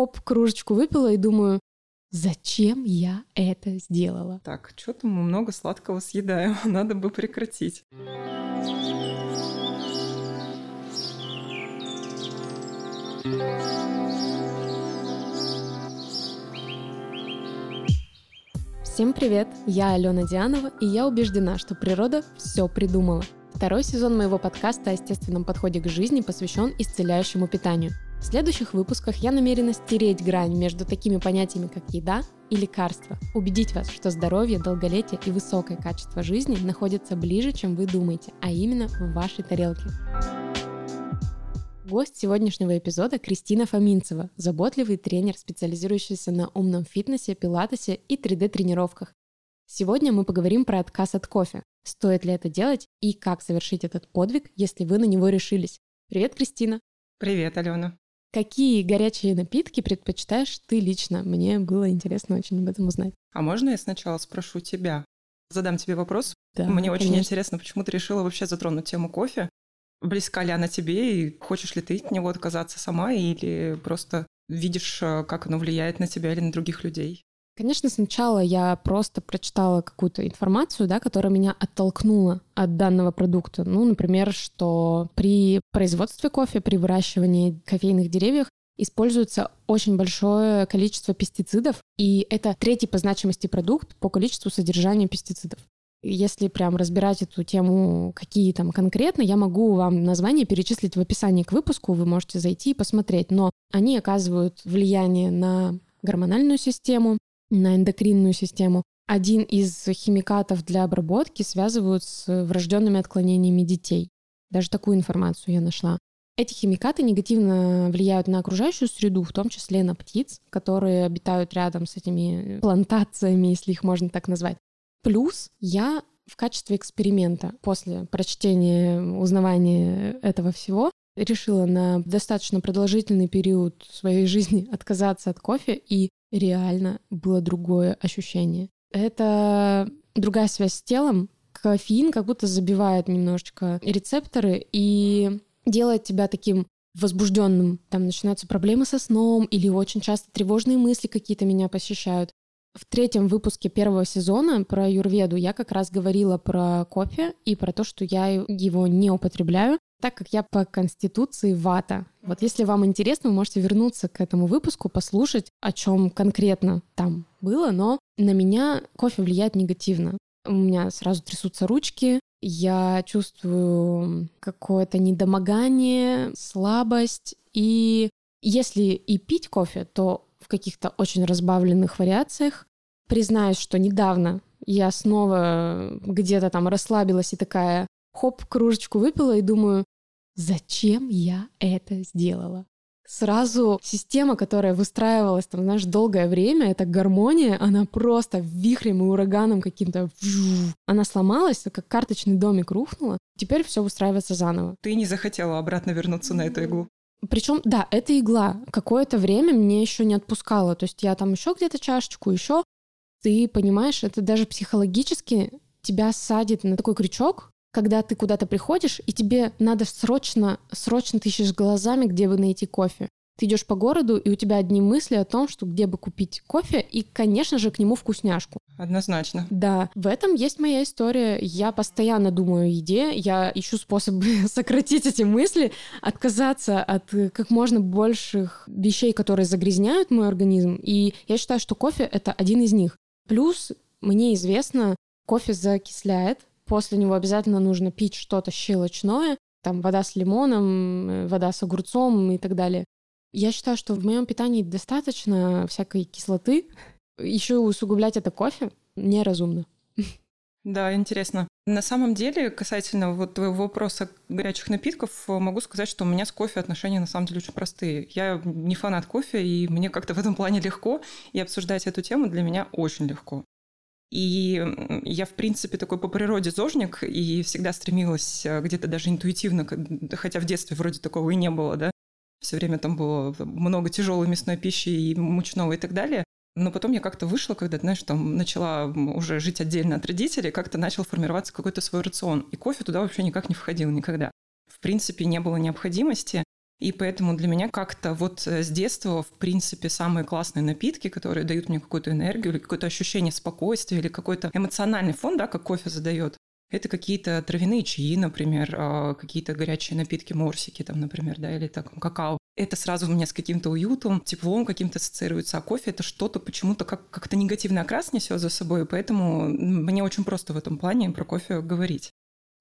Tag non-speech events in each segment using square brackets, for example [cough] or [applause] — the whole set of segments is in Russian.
хоп, кружечку выпила и думаю, зачем я это сделала? Так, что-то мы много сладкого съедаем, [laughs] надо бы прекратить. Всем привет! Я Алена Дианова, и я убеждена, что природа все придумала. Второй сезон моего подкаста о естественном подходе к жизни посвящен исцеляющему питанию. В следующих выпусках я намерена стереть грань между такими понятиями, как еда и лекарство. Убедить вас, что здоровье, долголетие и высокое качество жизни находятся ближе, чем вы думаете, а именно в вашей тарелке. Гость сегодняшнего эпизода Кристина Фоминцева, заботливый тренер, специализирующийся на умном фитнесе, пилатесе и 3D-тренировках. Сегодня мы поговорим про отказ от кофе. Стоит ли это делать и как совершить этот подвиг, если вы на него решились. Привет, Кристина. Привет, Алена. Какие горячие напитки предпочитаешь ты лично? Мне было интересно очень об этом узнать. А можно я сначала спрошу тебя? Задам тебе вопрос. Да, Мне очень конечно. интересно, почему ты решила вообще затронуть тему кофе близка ли она тебе, и хочешь ли ты от него отказаться сама, или просто видишь, э, как оно влияет на тебя или на других людей? Конечно, сначала я просто прочитала какую-то информацию, да, которая меня оттолкнула от данного продукта. Ну, например, что при производстве кофе, при выращивании кофейных деревьев используется очень большое количество пестицидов, и это третий по значимости продукт по количеству содержания пестицидов. Если прям разбирать эту тему, какие там конкретно, я могу вам названия перечислить в описании к выпуску, вы можете зайти и посмотреть. Но они оказывают влияние на гормональную систему, на эндокринную систему. Один из химикатов для обработки связывают с врожденными отклонениями детей. Даже такую информацию я нашла. Эти химикаты негативно влияют на окружающую среду, в том числе на птиц, которые обитают рядом с этими плантациями, если их можно так назвать. Плюс я в качестве эксперимента после прочтения, узнавания этого всего решила на достаточно продолжительный период своей жизни отказаться от кофе, и реально было другое ощущение. Это другая связь с телом. Кофеин как будто забивает немножечко рецепторы и делает тебя таким возбужденным. Там начинаются проблемы со сном или очень часто тревожные мысли какие-то меня посещают. В третьем выпуске первого сезона про юрведу я как раз говорила про кофе и про то, что я его не употребляю, так как я по конституции вата. Вот если вам интересно, вы можете вернуться к этому выпуску, послушать, о чем конкретно там было, но на меня кофе влияет негативно. У меня сразу трясутся ручки, я чувствую какое-то недомогание, слабость. И если и пить кофе, то в каких-то очень разбавленных вариациях. Признаюсь, что недавно я снова где-то там расслабилась и такая хоп, кружечку выпила и думаю, зачем я это сделала? Сразу система, которая выстраивалась там, знаешь, долгое время, эта гармония, она просто вихрем и ураганом каким-то... Она сломалась, как карточный домик рухнула. Теперь все выстраивается заново. Ты не захотела обратно вернуться на эту иглу? Причем, да, эта игла какое-то время мне еще не отпускала. То есть я там еще где-то чашечку, еще. Ты понимаешь, это даже психологически тебя садит на такой крючок, когда ты куда-то приходишь, и тебе надо срочно, срочно ты ищешь глазами, где бы найти кофе. Ты идешь по городу, и у тебя одни мысли о том, что где бы купить кофе, и, конечно же, к нему вкусняшку. Однозначно. Да, в этом есть моя история. Я постоянно думаю о еде, я ищу способы [laughs] сократить эти мысли, отказаться от как можно больших вещей, которые загрязняют мой организм. И я считаю, что кофе — это один из них. Плюс мне известно, кофе закисляет, после него обязательно нужно пить что-то щелочное, там вода с лимоном, э, вода с огурцом и так далее. Я считаю, что в моем питании достаточно всякой кислоты. Еще усугублять это кофе неразумно. Да, интересно. На самом деле, касательно вот твоего вопроса горячих напитков, могу сказать, что у меня с кофе отношения на самом деле очень простые. Я не фанат кофе, и мне как-то в этом плане легко, и обсуждать эту тему для меня очень легко. И я, в принципе, такой по природе зожник, и всегда стремилась э, где-то даже интуитивно, хотя в детстве вроде такого и не было, да, все время там было много тяжелой мясной пищи и мучного и так далее. Но потом я как-то вышла, когда, знаешь, там начала уже жить отдельно от родителей, как-то начал формироваться какой-то свой рацион. И кофе туда вообще никак не входил никогда. В принципе, не было необходимости. И поэтому для меня как-то вот э, с детства, в принципе, самые классные напитки, которые дают мне какую-то энергию или какое-то ощущение спокойствия или какой-то эмоциональный фон, да, как кофе задает, это какие-то травяные чаи, например, а, какие-то горячие напитки, морсики там, например, да, или так, какао. Это сразу у меня с каким-то уютом, теплом каким-то ассоциируется, а кофе это что-то почему-то как- как-то негативный окрас несет за собой, поэтому мне очень просто в этом плане про кофе говорить.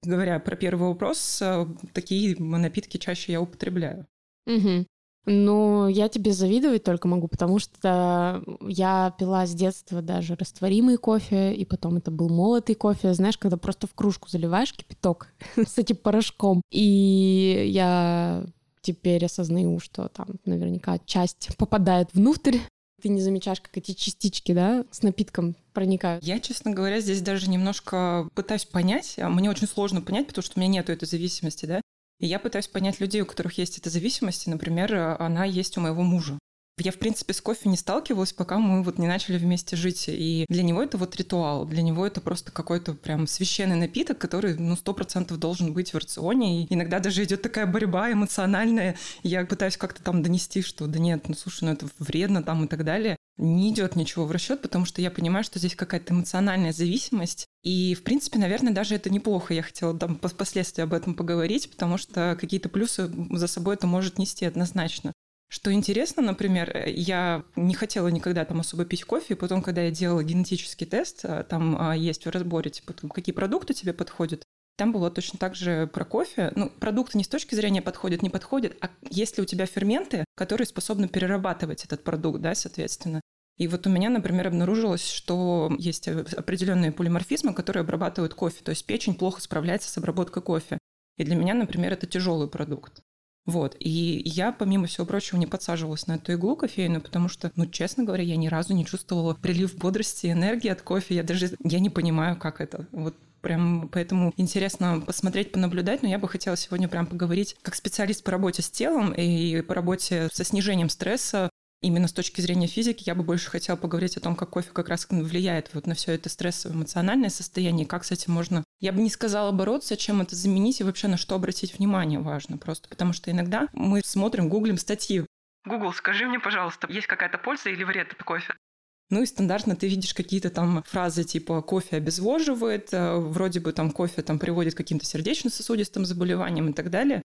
Говоря про первый вопрос, э, такие напитки чаще я употребляю. Угу. Ну, я тебе завидовать только могу, потому что я пила с детства даже растворимый кофе, и потом это был молотый кофе, знаешь, когда просто в кружку заливаешь кипяток [laughs] с этим порошком. И я теперь осознаю, что там наверняка часть попадает внутрь, ты не замечаешь, как эти частички, да, с напитком проникают. Я, честно говоря, здесь даже немножко пытаюсь понять. А мне очень сложно понять, потому что у меня нету этой зависимости, да. И я пытаюсь понять людей, у которых есть эта зависимость. Например, она есть у моего мужа. Я, в принципе, с кофе не сталкивалась, пока мы вот не начали вместе жить. И для него это вот ритуал. Для него это просто какой-то прям священный напиток, который, ну, сто процентов должен быть в рационе. И иногда даже идет такая борьба эмоциональная. Я пытаюсь как-то там донести, что да нет, ну, слушай, ну, это вредно там и так далее. Не идет ничего в расчет, потому что я понимаю, что здесь какая-то эмоциональная зависимость. И, в принципе, наверное, даже это неплохо. Я хотела там впоследствии об этом поговорить, потому что какие-то плюсы за собой это может нести однозначно. Что интересно, например, э, я не хотела никогда там особо пить кофе, и потом, когда я делала генетический тест, э, там а, есть в разборе, типа, какие продукты тебе подходят, там было точно так же про кофе. Ну, продукты не с точки зрения подходят, не подходят, а есть ли у тебя ферменты, которые способны перерабатывать этот продукт, да, соответственно. И вот у меня, например, обнаружилось, что есть определенные полиморфизмы, которые обрабатывают кофе. То есть печень плохо справляется с обработкой кофе. И для меня, например, это тяжелый продукт. Вот. И я, помимо всего прочего, не подсаживалась на эту иглу кофейную, потому что, ну, честно говоря, я ни разу не чувствовала прилив бодрости, энергии от кофе. Я даже я не понимаю, как это. Вот прям поэтому интересно посмотреть, понаблюдать, но я бы хотела сегодня прям поговорить как специалист по работе с телом и по работе со снижением стресса, Именно с точки зрения физики я бы больше хотела поговорить о том, как кофе как раз влияет вот на все это стрессовое эмоциональное состояние, как с этим можно, я бы не сказала бороться, чем это заменить и вообще на что обратить внимание важно просто, потому что иногда мы смотрим, гуглим статьи. Google, скажи мне, пожалуйста, есть какая-то польза или вред от кофе? Ну и стандартно ты видишь какие-то там фразы типа кофе обезвоживает, э, вроде бы там кофе там приводит к каким-то сердечно-сосудистым заболеваниям и так далее.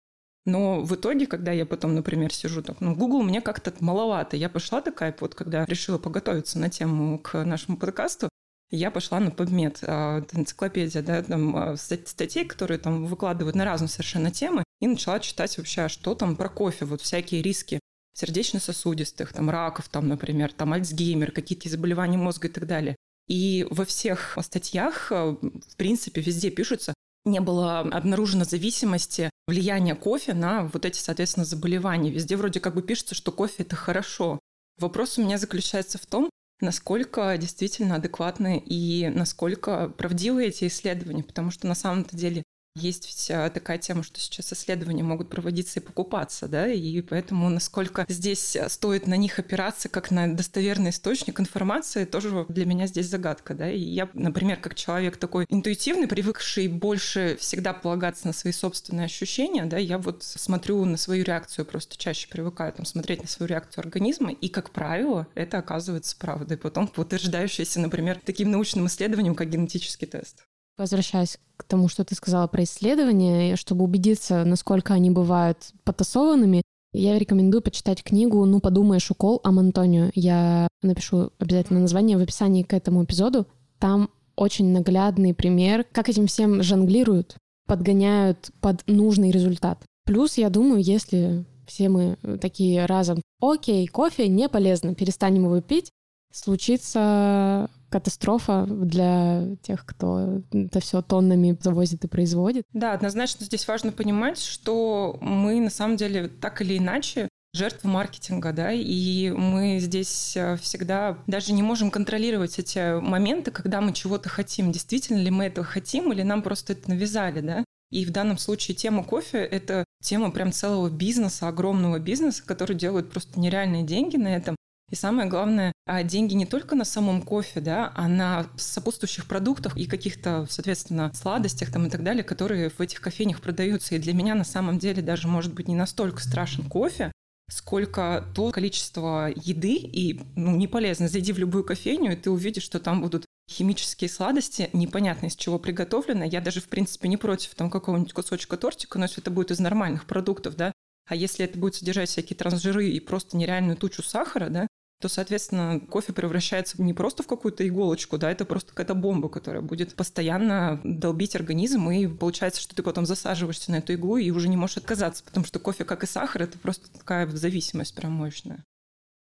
Но в итоге, когда я потом, например, сижу так, ну, Google мне как-то маловато. Я пошла такая, вот когда решила поготовиться на тему к нашему подкасту, я пошла на PubMed, а, энциклопедия, да, там а, статей, которые там выкладывают на разные совершенно темы, и начала читать вообще, а что там про кофе, вот всякие риски сердечно-сосудистых, там раков, там, например, там Альцгеймер, какие-то заболевания мозга и так далее. И во всех статьях, в принципе, везде пишутся, не было обнаружено зависимости влияния кофе на вот эти, соответственно, заболевания. Везде вроде как бы пишется, что кофе – это хорошо. Вопрос у меня заключается в том, насколько действительно адекватны и насколько правдивы эти исследования, потому что на самом-то деле есть вся такая тема, что сейчас исследования могут проводиться и покупаться, да, и поэтому насколько здесь стоит на них опираться как на достоверный источник информации, тоже для меня здесь загадка, да, и я, например, как человек такой интуитивный, привыкший больше всегда полагаться на свои собственные ощущения, да, я вот смотрю на свою реакцию, просто чаще привыкаю там смотреть на свою реакцию организма, и, как правило, это оказывается правдой, потом подтверждающееся, например, таким научным исследованием, как генетический тест. Возвращаясь к тому, что ты сказала про исследования, чтобы убедиться, насколько они бывают потасованными, я рекомендую почитать книгу «Ну, подумаешь, укол» о Антонио. Я напишу обязательно название в описании к этому эпизоду. Там очень наглядный пример, как этим всем жонглируют, подгоняют под нужный результат. Плюс, я думаю, если все мы такие разом, окей, кофе не полезно, перестанем его пить, случится катастрофа для тех, кто это все тоннами завозит и производит. Да, однозначно здесь важно понимать, что мы на самом деле так или иначе жертвы маркетинга, да, и мы здесь э, всегда даже не можем контролировать эти моменты, когда мы чего-то хотим. Действительно ли мы этого хотим или нам просто это навязали, да? И в данном случае тема кофе — это тема прям целого бизнеса, огромного бизнеса, который делает просто нереальные деньги на этом. И самое главное, а деньги не только на самом кофе, да, а на сопутствующих продуктах и каких-то, соответственно, сладостях там и так далее, которые в этих кофейнях продаются. И для меня на самом деле даже может быть не настолько страшен кофе, сколько то количество еды, и ну, не полезно. Зайди в любую кофейню, и ты увидишь, что там будут химические сладости, непонятно из чего приготовлены. Я даже, в принципе, не против там какого-нибудь кусочка тортика, но если это будет из нормальных продуктов, да, а если это будет содержать всякие трансжиры и просто нереальную тучу сахара, да, то, соответственно, кофе превращается не просто в какую-то иголочку, да, это просто какая-то бомба, которая будет постоянно долбить организм, и получается, что ты потом засаживаешься на эту иглу и уже не можешь отказаться, потому что кофе, как и сахар, это просто такая зависимость прям мощная.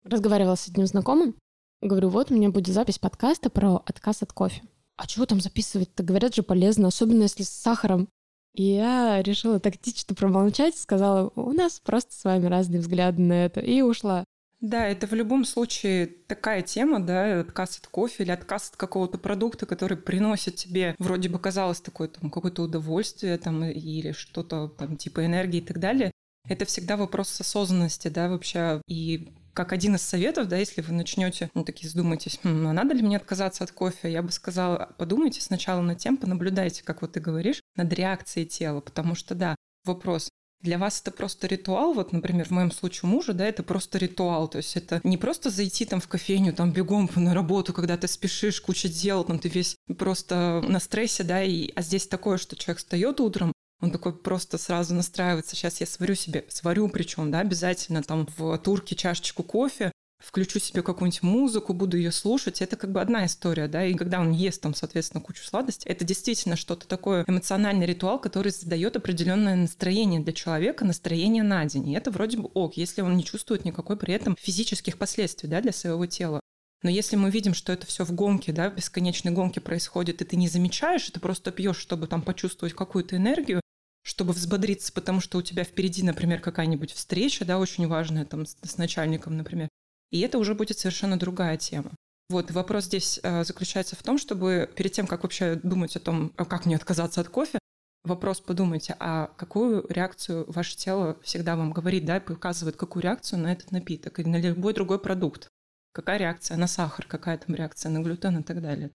Разговаривала с одним знакомым, говорю, вот у меня будет запись подкаста про отказ от кофе. А чего там записывать-то? Говорят же полезно, особенно если с сахаром. И я решила тактично промолчать, сказала, у нас просто с вами разные взгляды на это, и ушла. Да, это в любом случае такая тема, да, отказ от кофе или отказ от какого-то продукта, который приносит тебе, вроде бы казалось, такое там какое-то удовольствие там или что-то там типа энергии и так далее. Это всегда вопрос осознанности, да, вообще. И как один из советов, да, если вы начнете, ну, такие задумайтесь, хм, а надо ли мне отказаться от кофе, я бы сказала, подумайте сначала над тем, понаблюдайте, как вот ты говоришь, над реакцией тела, потому что, да, вопрос, для вас это просто ритуал, вот, например, в моем случае мужа, да, это просто ритуал, то есть это не просто зайти там в кофейню, там бегом на работу, когда ты спешишь, куча дел, там ты весь просто на стрессе, да, и, а здесь такое, что человек встает утром, он такой просто сразу настраивается, сейчас я сварю себе, сварю причем, да, обязательно там в турке чашечку кофе, включу себе какую-нибудь музыку, буду ее слушать, это как бы одна история, да, и когда он ест там, соответственно, кучу сладостей, это действительно что-то такое эмоциональный ритуал, который задает определенное настроение для человека, настроение на день, и это вроде бы ок, если он не чувствует никакой при этом физических последствий, да, для своего тела. Но если мы видим, что это все в гонке, да, в бесконечной гонке происходит, и ты не замечаешь, и ты просто пьешь, чтобы там почувствовать какую-то энергию, чтобы взбодриться, потому что у тебя впереди, например, какая-нибудь встреча, да, очень важная там с, с начальником, например, и это уже будет совершенно другая тема. Вот вопрос здесь э, заключается в том, чтобы перед тем, как вообще думать о том, а как мне отказаться от кофе, вопрос подумайте, а какую реакцию ваше тело всегда вам говорит, да, и показывает какую реакцию на этот напиток или на любой другой продукт. Какая реакция на сахар, какая там реакция на глютен и так далее.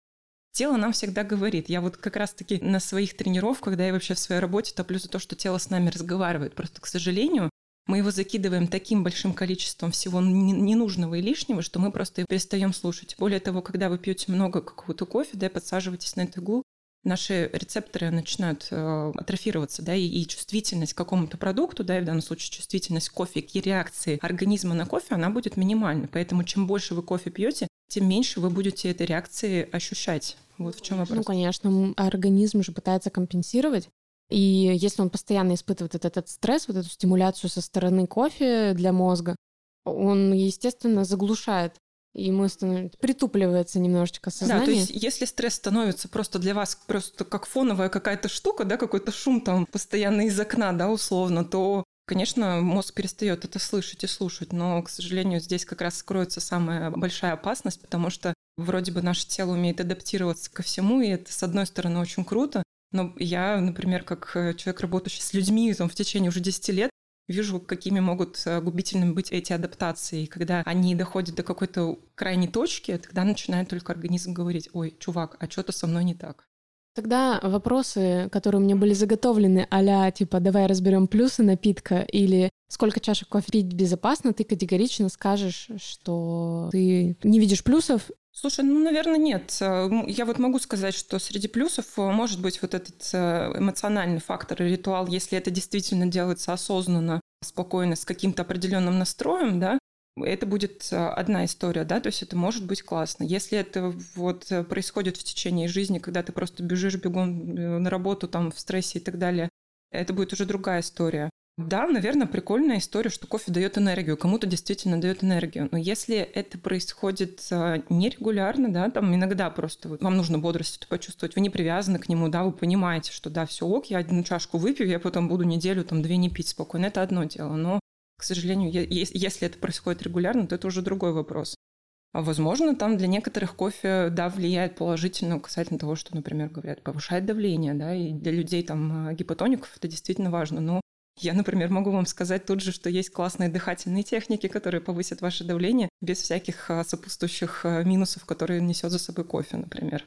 Тело нам всегда говорит. Я вот как раз-таки на своих тренировках, да, и вообще в своей работе топлю за то, что тело с нами разговаривает. Просто, к сожалению, мы его закидываем таким большим количеством всего ненужного и лишнего, что мы просто перестаем слушать. Более того, когда вы пьете много какого-то кофе, да, подсаживаетесь на эту иглу, наши рецепторы начинают э, атрофироваться, да, и, и чувствительность к какому-то продукту, да, и в данном случае чувствительность кофе к реакции организма на кофе, она будет минимальна. Поэтому чем больше вы кофе пьете, тем меньше вы будете этой реакции ощущать. Вот в чем вопрос. Ну, конечно, организм же пытается компенсировать. И если он постоянно испытывает этот, этот стресс, вот эту стимуляцию со стороны кофе для мозга, он, естественно, заглушает ему становится, притупливается немножечко сознание. Да, то есть если стресс становится просто для вас просто как фоновая какая-то штука, да, какой-то шум там постоянно из окна, да, условно, то, конечно, мозг перестает это слышать и слушать. Но, к сожалению, здесь как раз скроется самая большая опасность, потому что вроде бы наше тело умеет адаптироваться ко всему, и это, с одной стороны, очень круто, но я, например, как э, человек, работающий с людьми там, в течение уже 10 лет, вижу, какими могут э, губительными быть эти адаптации. И когда они доходят до какой-то крайней точки, тогда начинает только организм говорить, ой, чувак, а что-то со мной не так. Тогда вопросы, которые меня были заготовлены, а типа давай разберем плюсы напитка или сколько чашек кофе пить безопасно, ты категорично скажешь, что ты не видишь плюсов Слушай, ну, наверное, нет. Э, я вот могу сказать, что среди плюсов э, может быть вот этот э, эмоциональный фактор и ритуал, если это действительно делается осознанно, спокойно, с каким-то определенным настроем, да, это будет одна история, да, то есть это может быть классно. Если это вот происходит в течение жизни, когда ты просто бежишь бегом на работу, там, в стрессе и так далее, это будет уже другая история. Да, наверное, прикольная история, что кофе дает энергию, кому-то действительно дает энергию. Но если это происходит а, нерегулярно, да, там иногда просто вот, вам нужно бодрость почувствовать, вы не привязаны к нему, да, вы понимаете, что да, все ок, я одну чашку выпью, я потом буду неделю, там, две не пить спокойно, это одно дело. Но, к сожалению, если это происходит регулярно, то это уже другой вопрос. А возможно, там для некоторых кофе, да, влияет положительно касательно того, что, например, говорят, повышает давление, да, и для людей там гипотоников это действительно важно. Но Я, например, могу вам сказать тут же, что есть классные дыхательные техники, которые повысят ваше давление без всяких а, сопутствующих а, минусов, которые несет за собой кофе, например.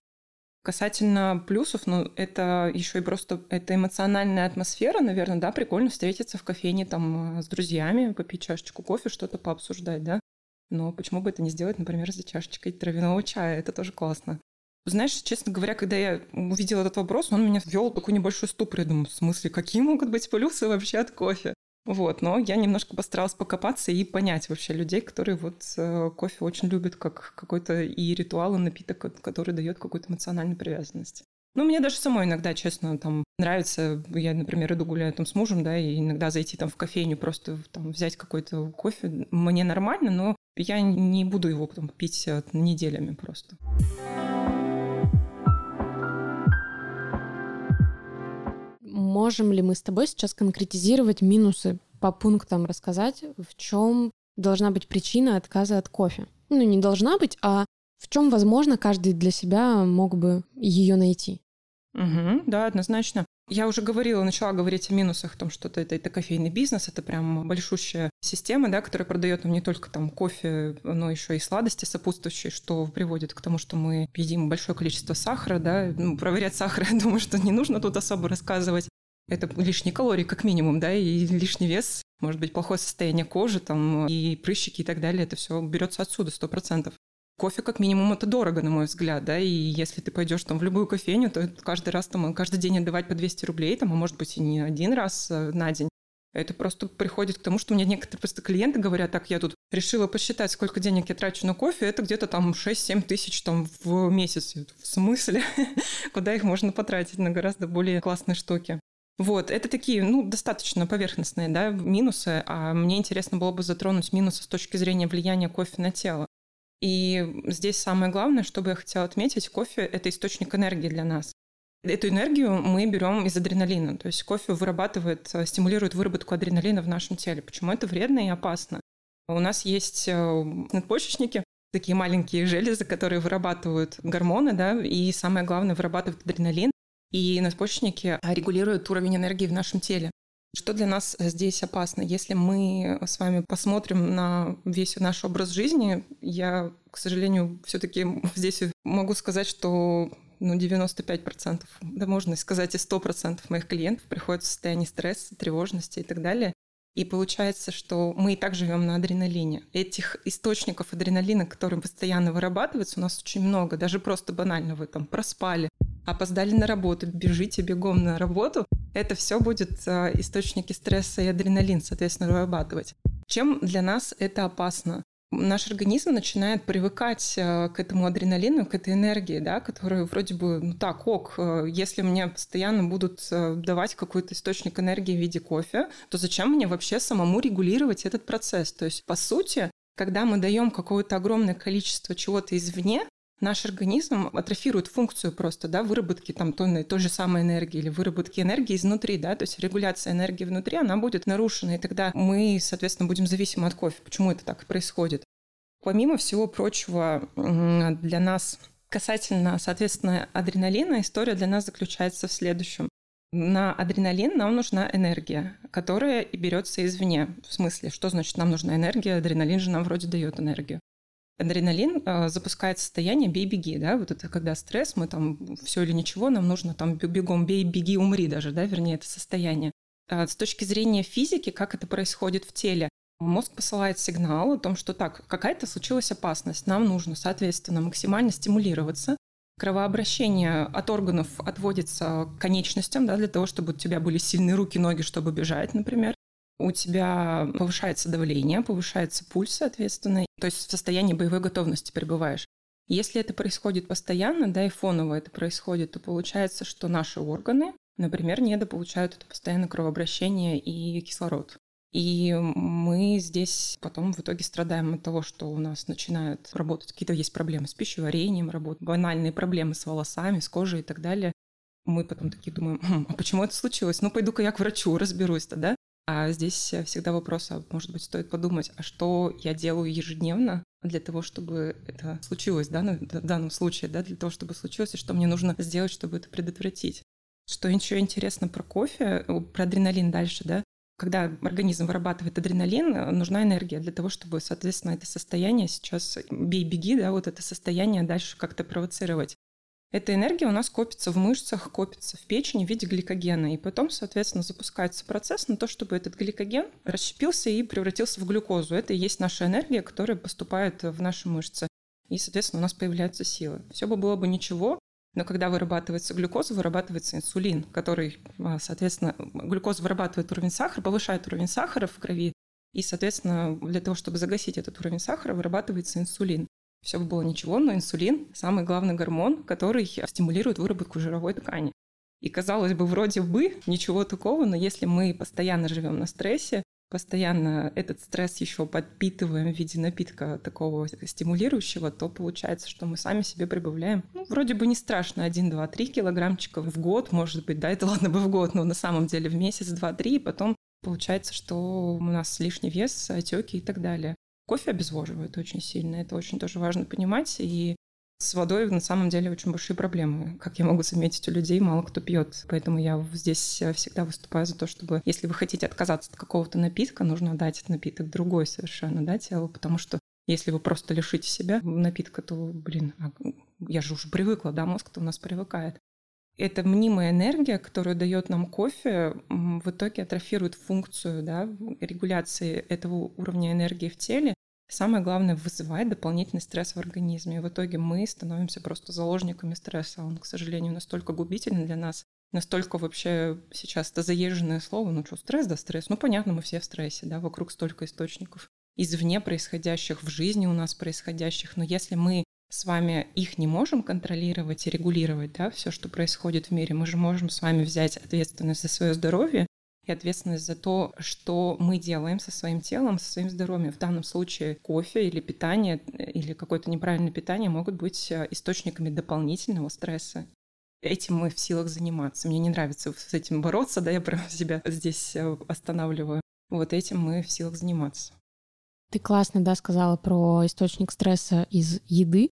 Касательно плюсов, ну, это еще и просто это эмоциональная атмосфера, наверное, да, прикольно встретиться в кофейне там а, с друзьями, попить чашечку кофе, что-то пообсуждать, да. Но почему бы это не сделать, например, за чашечкой травяного чая? Это тоже классно. Знаешь, честно говоря, когда я увидела этот вопрос, он меня ввел в такой небольшой ступор. Я думаю, в смысле, какие могут быть плюсы вообще от кофе? Вот, но я немножко постаралась покопаться и понять вообще людей, которые вот э, кофе очень любят как какой-то и ритуал, и напиток, который дает какую-то эмоциональную привязанность. Ну, мне даже самой иногда, честно, там нравится, я, например, иду гуляю там с мужем, да, и иногда зайти там в кофейню, просто там взять какой-то кофе, мне нормально, но я не буду его потом пить э, неделями просто. Можем ли мы с тобой сейчас конкретизировать минусы по пунктам, рассказать, в чем должна быть причина отказа от кофе? Ну, не должна быть, а в чем, возможно, каждый для себя мог бы ее найти? Угу, да, однозначно. Я уже говорила, начала говорить о минусах, о том, что это, это, это кофейный бизнес, это прям большущая система, да, которая продает нам не только там кофе, но еще и сладости сопутствующие, что приводит к тому, что мы едим большое количество сахара, да, ну, проверять сахар, [laughs] я думаю, что не нужно тут особо рассказывать. Это лишние калории, как минимум, да, и лишний вес, может быть, плохое состояние кожи, там, и прыщики и так далее, это все берется отсюда, сто процентов. Кофе, как минимум, это дорого, на мой взгляд, да, и если ты пойдешь там в любую кофейню, то каждый раз там, каждый день отдавать по 200 рублей, там, а может быть и не один раз э, на день. Это просто приходит к тому, что у меня некоторые просто клиенты говорят, так, я тут решила посчитать, сколько денег я трачу на кофе, это где-то там 6-7 тысяч там в месяц. В смысле? [laughs] Куда их можно потратить на гораздо более классные штуки? Вот, это такие, ну, достаточно поверхностные, да, минусы, а мне интересно было бы затронуть минусы с точки зрения влияния кофе на тело. И здесь самое главное, что бы я хотела отметить, кофе – это источник энергии для нас. Эту энергию мы берем из адреналина. То есть кофе вырабатывает, э, стимулирует выработку адреналина в нашем теле. Почему это вредно и опасно? У нас есть э, надпочечники, такие маленькие железы, которые вырабатывают гормоны, да, и самое главное, вырабатывают адреналин, и надпочечники регулируют уровень энергии в нашем теле. Что для нас здесь опасно? Если мы с вами посмотрим на весь наш образ жизни, я, к сожалению, все-таки [laughs] здесь могу сказать, что ну, 95%, да можно сказать и 100% моих клиентов приходят в состояние стресса, тревожности и так далее. И получается, что мы и так живем на адреналине. Этих источников адреналина, которые постоянно вырабатываются, у нас очень много. Даже просто банально вы там проспали, опоздали на работу, бежите бегом на работу. Это все будет э, источники стресса и адреналин, соответственно, вырабатывать. Чем для нас это опасно? наш организм начинает привыкать э, к этому адреналину, к этой энергии, да, которую вроде бы, ну так, ок, э, если мне постоянно будут давать какой-то источник энергии в виде кофе, то зачем мне вообще самому регулировать этот процесс? То есть, по сути, когда мы даем какое-то огромное количество чего-то извне, наш организм атрофирует функцию просто, да, выработки там той, той же самой энергии или выработки энергии изнутри, да, то есть регуляция энергии внутри, она будет нарушена, и тогда мы, соответственно, будем зависимы от кофе. Почему это так происходит? Помимо всего прочего, для нас касательно, соответственно, адреналина, история для нас заключается в следующем. На адреналин нам нужна энергия, которая и берется извне. В смысле, что значит нам нужна энергия? Адреналин же нам вроде дает энергию адреналин э, запускает состояние бей-беги, да, вот это когда стресс, мы там все или ничего, нам нужно там бегом бей, беги, умри даже, да, вернее, это состояние. А с точки зрения физики, как это происходит в теле, мозг посылает сигнал о том, что так, какая-то случилась опасность, нам нужно, соответственно, максимально стимулироваться, кровообращение от органов отводится к конечностям, да, для того, чтобы у тебя были сильные руки, ноги, чтобы бежать, например. У тебя повышается давление, повышается пульс, соответственно, то есть в состоянии боевой готовности пребываешь. Если это происходит постоянно, да, и фоново это происходит, то получается, что наши органы, например, недополучают это постоянное кровообращение и кислород. И мы здесь потом в итоге страдаем от того, что у нас начинают работать какие-то есть проблемы с пищеварением, работают банальные проблемы с волосами, с кожей и так далее. Мы потом такие думаем, хм, а почему это случилось? Ну, пойду-ка я к врачу, разберусь-то, да? А здесь э, всегда вопрос, а может быть, стоит подумать, а что я делаю ежедневно для того, чтобы это случилось, да, ну, в данном случае, да, для того, чтобы случилось, и что мне нужно сделать, чтобы это предотвратить. Что еще интересно про кофе, про адреналин дальше, да, когда организм вырабатывает адреналин, нужна энергия для того, чтобы, соответственно, это состояние сейчас бей-беги, да, вот это состояние дальше как-то провоцировать. Эта энергия у нас копится в мышцах, копится в печени в виде гликогена. И потом, соответственно, запускается процесс на то, чтобы этот гликоген расщепился и превратился в глюкозу. Это и есть наша энергия, которая поступает в наши мышцы. И, соответственно, у нас появляются силы. Все бы было бы ничего, но когда вырабатывается глюкоза, вырабатывается инсулин, который, а, соответственно, глюкоза вырабатывает уровень сахара, повышает уровень сахара в крови, и, соответственно, для того, чтобы загасить этот уровень сахара, вырабатывается инсулин. Все бы было ничего, но инсулин – самый главный гормон, который стимулирует выработку жировой ткани. И казалось бы, вроде бы ничего такого, но если мы постоянно живем на стрессе, постоянно этот стресс еще подпитываем в виде напитка такого стимулирующего, то получается, что мы сами себе прибавляем, ну, вроде бы не страшно, 1, 2, 3 килограммчика в год, может быть, да, это ладно бы в год, но на самом деле в месяц, два, три, и потом получается, что у нас лишний вес, отеки и так далее. Кофе обезвоживает очень сильно, это очень тоже важно понимать, и с водой на самом деле очень большие проблемы. Как я могу заметить, у людей мало кто пьет. Поэтому я здесь э, всегда выступаю за то, чтобы, если вы хотите отказаться от какого-то напитка, нужно дать этот напиток другой совершенно, да, телу, потому что если вы просто лишите себя напитка, то, блин, а я же уже привыкла, да, мозг-то у нас привыкает. Эта мнимая энергия, которую дает нам кофе, в итоге атрофирует функцию да, регуляции этого уровня энергии в теле, Самое главное, вызывает дополнительный стресс в организме. И в итоге мы становимся просто заложниками стресса. Он, к сожалению, настолько губительный для нас, настолько вообще сейчас это заезженное слово. Ну что, стресс да стресс? Ну понятно, мы все в стрессе, да, вокруг столько источников извне происходящих, в жизни у нас происходящих. Но если мы с вами их не можем контролировать и регулировать, да, все, что происходит в мире, мы же можем с вами взять ответственность за свое здоровье и ответственность за то, что мы делаем со своим телом, со своим здоровьем. В данном случае кофе или питание, или какое-то неправильное питание могут быть э, источниками дополнительного стресса. Этим мы в силах заниматься. Мне не нравится с этим бороться, да, я прям [laughs] себя здесь э, останавливаю. Вот этим мы в силах заниматься. Ты классно, да, сказала про источник стресса из еды.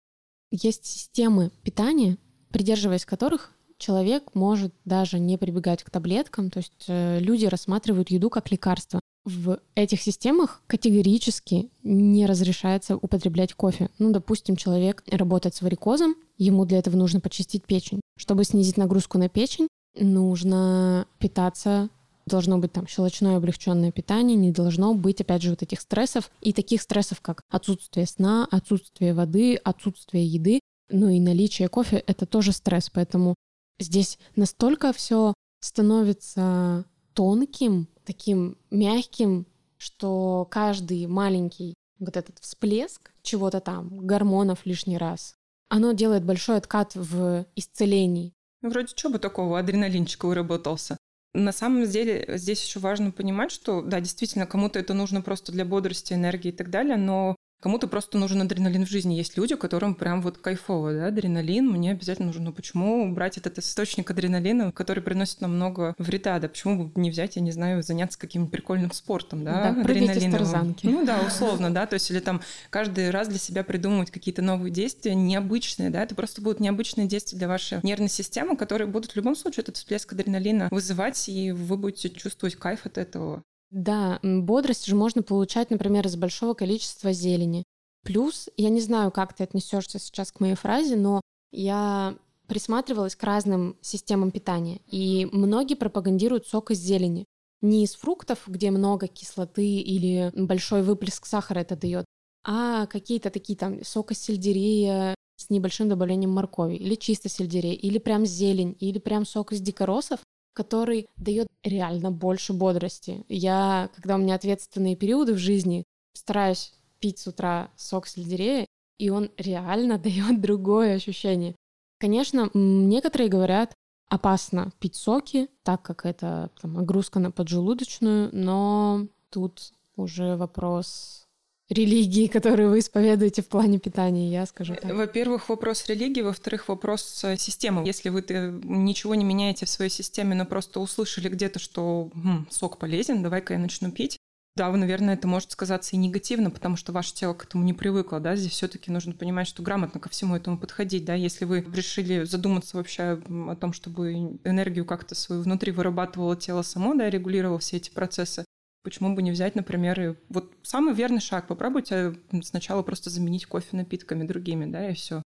Есть системы питания, придерживаясь которых человек может даже не прибегать к таблеткам, то есть э, люди рассматривают еду как лекарство. В этих системах категорически не разрешается употреблять кофе. Ну, допустим, человек работает с варикозом, ему для этого нужно почистить печень. Чтобы снизить нагрузку на печень, нужно питаться должно быть там щелочное облегченное питание, не должно быть, опять же, вот этих стрессов и таких стрессов, как отсутствие сна, отсутствие воды, отсутствие еды, ну и наличие кофе — это тоже стресс, поэтому Здесь настолько все становится тонким, таким мягким, что каждый маленький вот этот всплеск чего-то там, гормонов лишний раз, оно делает большой откат в исцелении. Ну, вроде чего бы такого, адреналинчика выработался. На самом деле здесь еще важно понимать, что да, действительно, кому-то это нужно просто для бодрости, энергии и так далее, но Кому-то просто нужен адреналин в жизни. Есть люди, которым прям вот кайфово, да, адреналин мне обязательно нужен. Но почему брать этот источник адреналина, который приносит нам много вреда? Да почему бы не взять, я не знаю, заняться каким-нибудь прикольным спортом, да, да адреналиновым? Ну да, условно, да, то есть или там каждый раз для себя придумывать какие-то новые действия, необычные, да, это просто будут необычные действия для вашей нервной системы, которые будут в любом случае этот всплеск адреналина вызывать, и вы будете чувствовать кайф от этого. Да, бодрость же можно получать, например, из большого количества зелени. Плюс, я не знаю, как ты отнесешься сейчас к моей фразе, но я присматривалась к разным системам питания, и многие пропагандируют сок из зелени. Не из фруктов, где много кислоты или большой выплеск сахара это дает, а какие-то такие там сок из сельдерея с небольшим добавлением моркови, или чисто сельдерей, или прям зелень, или прям сок из дикоросов, который дает реально больше бодрости. Я, когда у меня ответственные периоды в жизни, стараюсь пить с утра сок сельдерея, и он реально [laughs] дает другое ощущение. Конечно, некоторые говорят, опасно пить соки, так как это там, нагрузка на поджелудочную, но тут уже вопрос религии, которые вы исповедуете в плане питания, я скажу так. Во-первых, вопрос религии, во-вторых, вопрос э, системы. Если вы ничего не меняете в своей системе, но просто услышали где-то, что хм, сок полезен, давай-ка я начну пить, да, вы, наверное, это может сказаться и негативно, потому что ваше тело к этому не привыкло, да, здесь все таки нужно понимать, что грамотно ко всему этому подходить, да, если вы решили задуматься вообще о том, чтобы энергию как-то свою внутри вырабатывало тело само, да, регулировало все эти процессы, Почему бы не взять, например, и вот самый верный шаг, попробуйте сначала просто заменить кофе напитками другими, да, и все.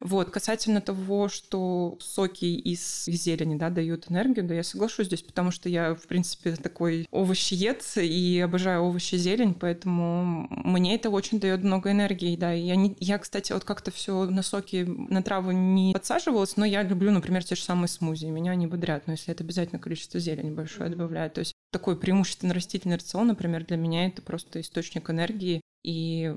Вот, касательно того, что соки из зелени, да, дают энергию, да, я соглашусь здесь, потому что я, в принципе, такой овощеед и обожаю овощи и зелень, поэтому мне это очень дает много энергии, да. Я, не, я кстати, вот как-то все на соки, на траву не подсаживалась, но я люблю, например, те же самые смузи, меня они бодрят, но если это обязательно количество зелени большое добавляю, то есть такой преимущественно растительный рацион, например, для меня это просто источник энергии, и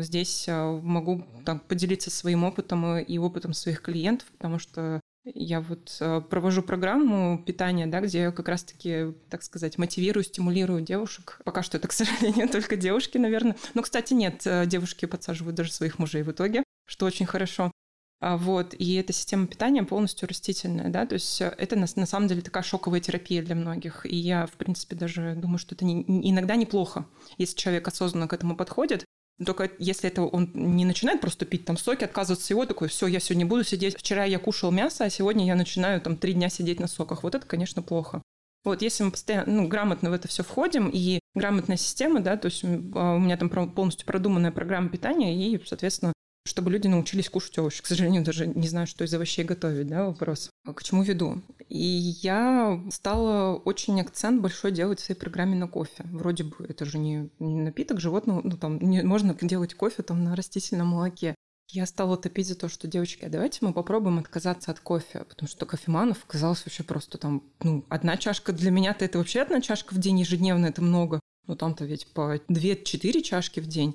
здесь а, могу там, поделиться своим опытом и опытом своих клиентов, потому что я вот а, провожу программу питания, да, где я как раз-таки, так сказать, мотивирую, стимулирую девушек. Пока что это, к [laughs] сожалению, только девушки, наверное. Но, кстати, нет, а, девушки подсаживают даже своих мужей в итоге, что очень хорошо. А, вот, и эта система питания полностью растительная, да, то есть э, это на, на самом деле такая шоковая терапия для многих, и я, в принципе, даже думаю, что это не, иногда неплохо, если человек осознанно к этому подходит, только если это он не начинает просто пить там соки, отказываться всего, такой, все, я сегодня буду сидеть. Вчера я кушал мясо, а сегодня я начинаю там три дня сидеть на соках. Вот это, конечно, плохо. Вот, если мы постоянно, ну, грамотно в это все входим, и грамотная система, да, то есть а, у меня там полностью продуманная программа питания, и, соответственно, чтобы люди научились кушать овощи. К сожалению, даже не знаю, что из овощей готовить, да, вопрос. К чему веду? И я стала очень акцент большой делать в своей программе на кофе. Вроде бы это же не, не напиток животного, ну там не, можно делать кофе там на растительном молоке. Я стала топить за то, что, девочки, а давайте мы попробуем отказаться от кофе, потому что кофеманов казалось вообще просто там, ну, одна чашка для меня-то это вообще одна чашка в день ежедневно, это много. Но там-то ведь по 2-4 чашки в день.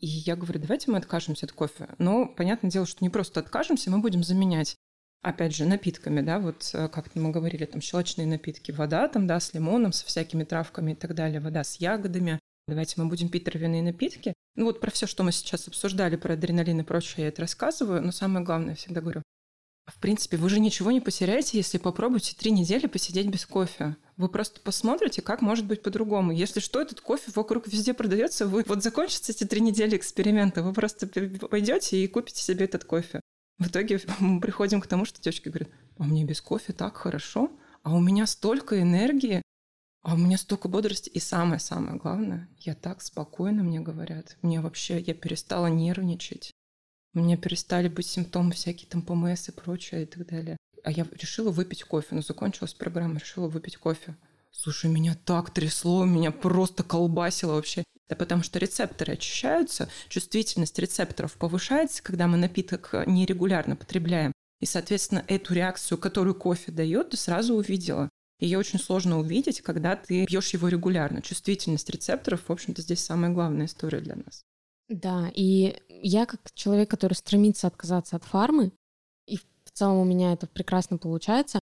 И я говорю, давайте мы откажемся от кофе. Но понятное дело, что не просто откажемся, мы будем заменять опять же, напитками, да, вот э, как мы говорили, там щелочные напитки, вода там, да, с лимоном, со всякими травками и так далее, вода с ягодами. Давайте мы будем пить травяные напитки. Ну вот про все, что мы сейчас обсуждали, про адреналин и прочее, я это рассказываю, но самое главное, я всегда говорю, в принципе, вы же ничего не потеряете, если попробуете три недели посидеть без кофе. Вы просто посмотрите, как может быть по-другому. Если что, этот кофе вокруг везде продается, вы вот закончатся эти три недели эксперимента, вы просто пойдете и купите себе этот кофе. В итоге [laughs] мы приходим к тому, что девочки говорят, а мне без кофе так хорошо, а у меня столько энергии, а у меня столько бодрости. И самое-самое главное, я так спокойно, мне говорят. Мне вообще, я перестала нервничать. У меня перестали быть симптомы всякие, там ПМС и прочее и так далее. А я решила выпить кофе. Ну, закончилась программа, решила выпить кофе. Слушай, меня так трясло, меня просто колбасило вообще. Да потому что рецепторы очищаются, чувствительность рецепторов повышается, когда мы напиток нерегулярно потребляем. И, соответственно, эту реакцию, которую кофе дает, ты сразу увидела. Ее очень сложно увидеть, когда ты пьешь его регулярно. Чувствительность рецепторов, в общем-то, здесь самая главная история для нас. Да, и я как человек, который стремится отказаться от фармы, в целом у меня это прекрасно получается,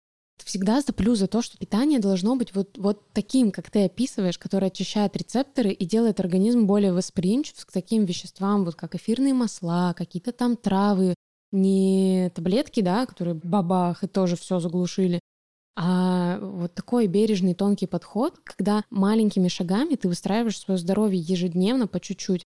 всегда топлю за то, что питание должно быть вот, вот таким, как ты описываешь, которое очищает рецепторы и делает организм более восприимчив к таким веществам, вот как эфирные масла, какие-то там травы, не таблетки, да, которые бабах и тоже все заглушили, а вот такой бережный, тонкий подход, когда маленькими шагами ты выстраиваешь свое здоровье ежедневно по чуть-чуть.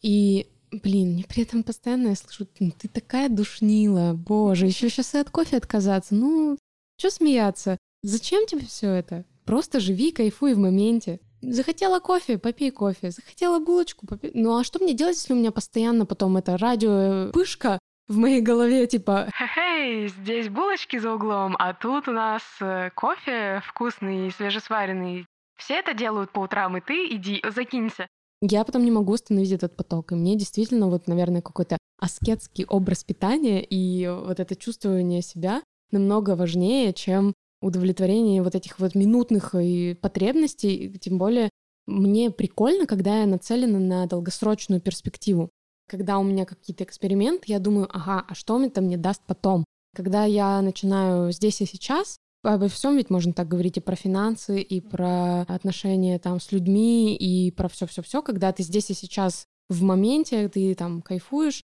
И, блин, мне при этом постоянно я слышу, ты такая душнила, боже, еще сейчас и от кофе отказаться. Ну, что смеяться? Зачем тебе все это? Просто живи, кайфуй в моменте. Захотела кофе, попей кофе. Захотела булочку, попей. Ну а что мне делать, если у меня постоянно потом это радио пышка в моей голове, типа «Хей, здесь булочки за углом, а тут у нас э, кофе вкусный, свежесваренный. Все это делают по утрам, и ты иди, закинься». Я потом не могу остановить этот поток. И мне действительно вот, наверное, какой-то аскетский образ питания и вот это чувствование себя намного важнее, чем удовлетворение вот этих вот минутных и потребностей. Тем более мне прикольно, когда я нацелена на долгосрочную перспективу. Когда у меня какие-то эксперименты, я думаю, ага, а что это мне даст потом? Когда я начинаю здесь и сейчас, обо всем ведь можно так говорить и про финансы, и про отношения там с людьми, и про все-все-все, когда ты здесь и сейчас в моменте, ты там кайфуешь,